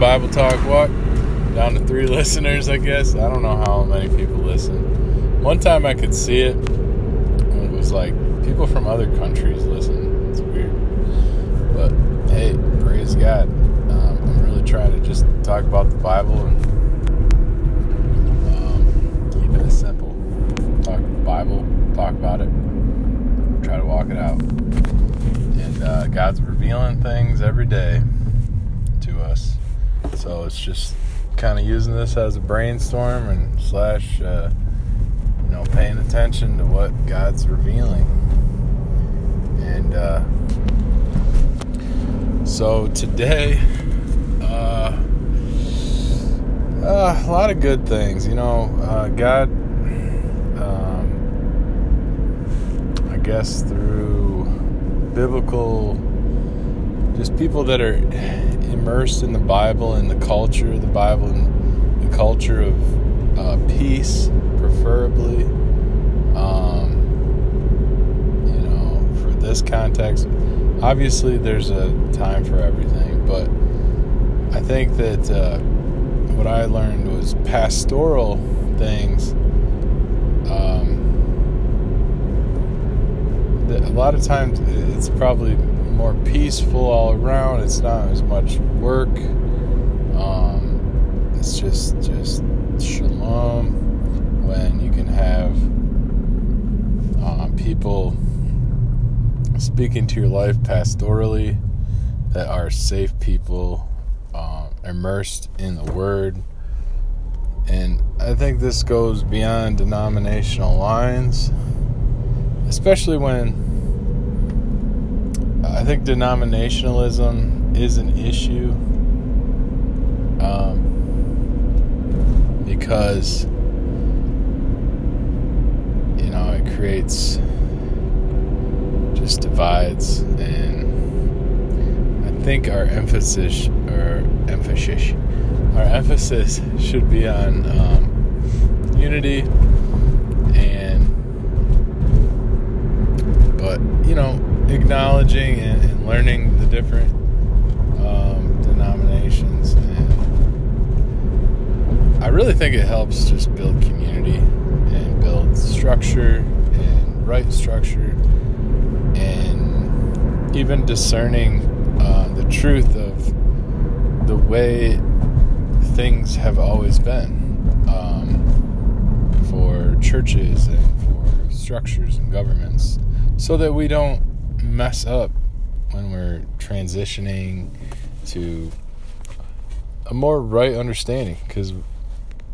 Bible Talk. Walk Down to three listeners, I guess. I don't know how many people listen. One time I could see it, and it was like people from other countries listen. It's weird. But hey, praise God. Um, I'm really trying to just talk about the Bible and um, keep it simple. Talk Bible, talk about it, try to walk it out. And uh, God's revealing things every day. It's just kind of using this as a brainstorm and slash, uh, you know, paying attention to what God's revealing. And uh, so today, uh, uh, a lot of good things. You know, uh, God, um, I guess through biblical, just people that are immersed in the Bible and the culture of the Bible and the culture of uh, peace, preferably. Um, you know, for this context, obviously there's a time for everything, but I think that uh, what I learned was pastoral things. Um, a lot of times it's probably more peaceful all around. It's not as much work. Um, it's just just shalom when you can have um, people speaking to your life pastorally that are safe people, um, immersed in the Word. And I think this goes beyond denominational lines, especially when I think denominationalism is an issue um, because you know it creates just divides, and I think our emphasis or emphasis our emphasis should be on um, unity and but you know acknowledging and, and learning the different um, denominations. And I really think it helps just build community and build structure and right structure and even discerning uh, the truth of the way things have always been um, for churches and for structures and governments so that we don't mess up when we're transitioning to a more right understanding because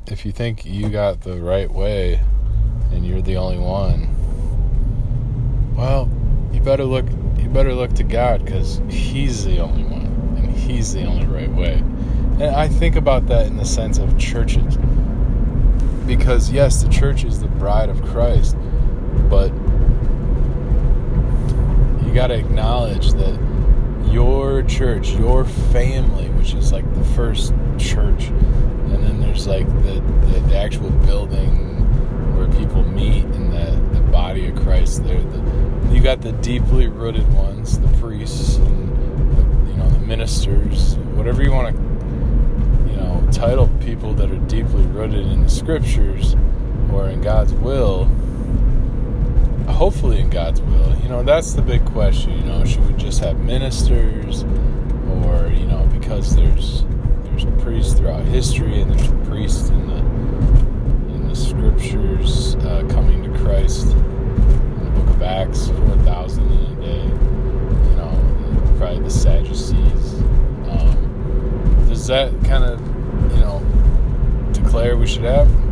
if you think you got the right way and you're the only one well you better look you better look to God because he's the only one and he's the only right way. And I think about that in the sense of churches because yes the church is the bride of Christ but got to acknowledge that your church, your family, which is like the first church, and then there's like the, the, the actual building where people meet in the, the body of Christ. There, the, you got the deeply rooted ones, the priests, and the, you know the ministers, whatever you want to, you know, title people that are deeply rooted in the scriptures or in God's will hopefully in God's will. You know, that's the big question. You know, should we just have ministers, or you know, because there's there's priests throughout history, and there's priests in the in the scriptures uh, coming to Christ in the Book of Acts, four thousand in a day. You know, probably the Sadducees. Um, does that kind of you know declare we should have?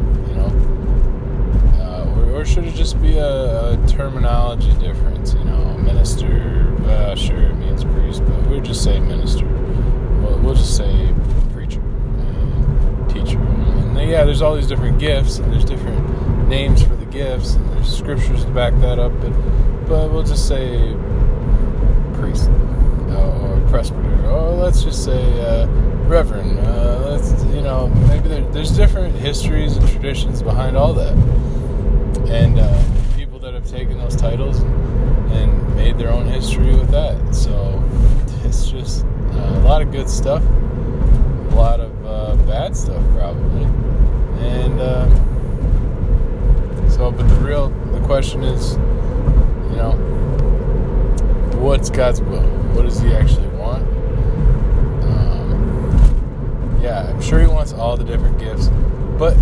Should it just be a, a terminology difference? You know, minister, uh, sure, it means priest, but we'll just say minister. We'll, we'll just say preacher, and teacher. And then, yeah, there's all these different gifts, and there's different names for the gifts, and there's scriptures to back that up, but, but we'll just say priest uh, or presbyter, or let's just say uh, reverend. Uh, let's, you know, maybe there, there's different histories and traditions behind all that and uh, people that have taken those titles and made their own history with that. So it's just uh, a lot of good stuff. A lot of uh, bad stuff, probably. And uh, so, but the real the question is, you know, what's God's will? What does He actually want? Um, yeah, I'm sure He wants all the different gifts, but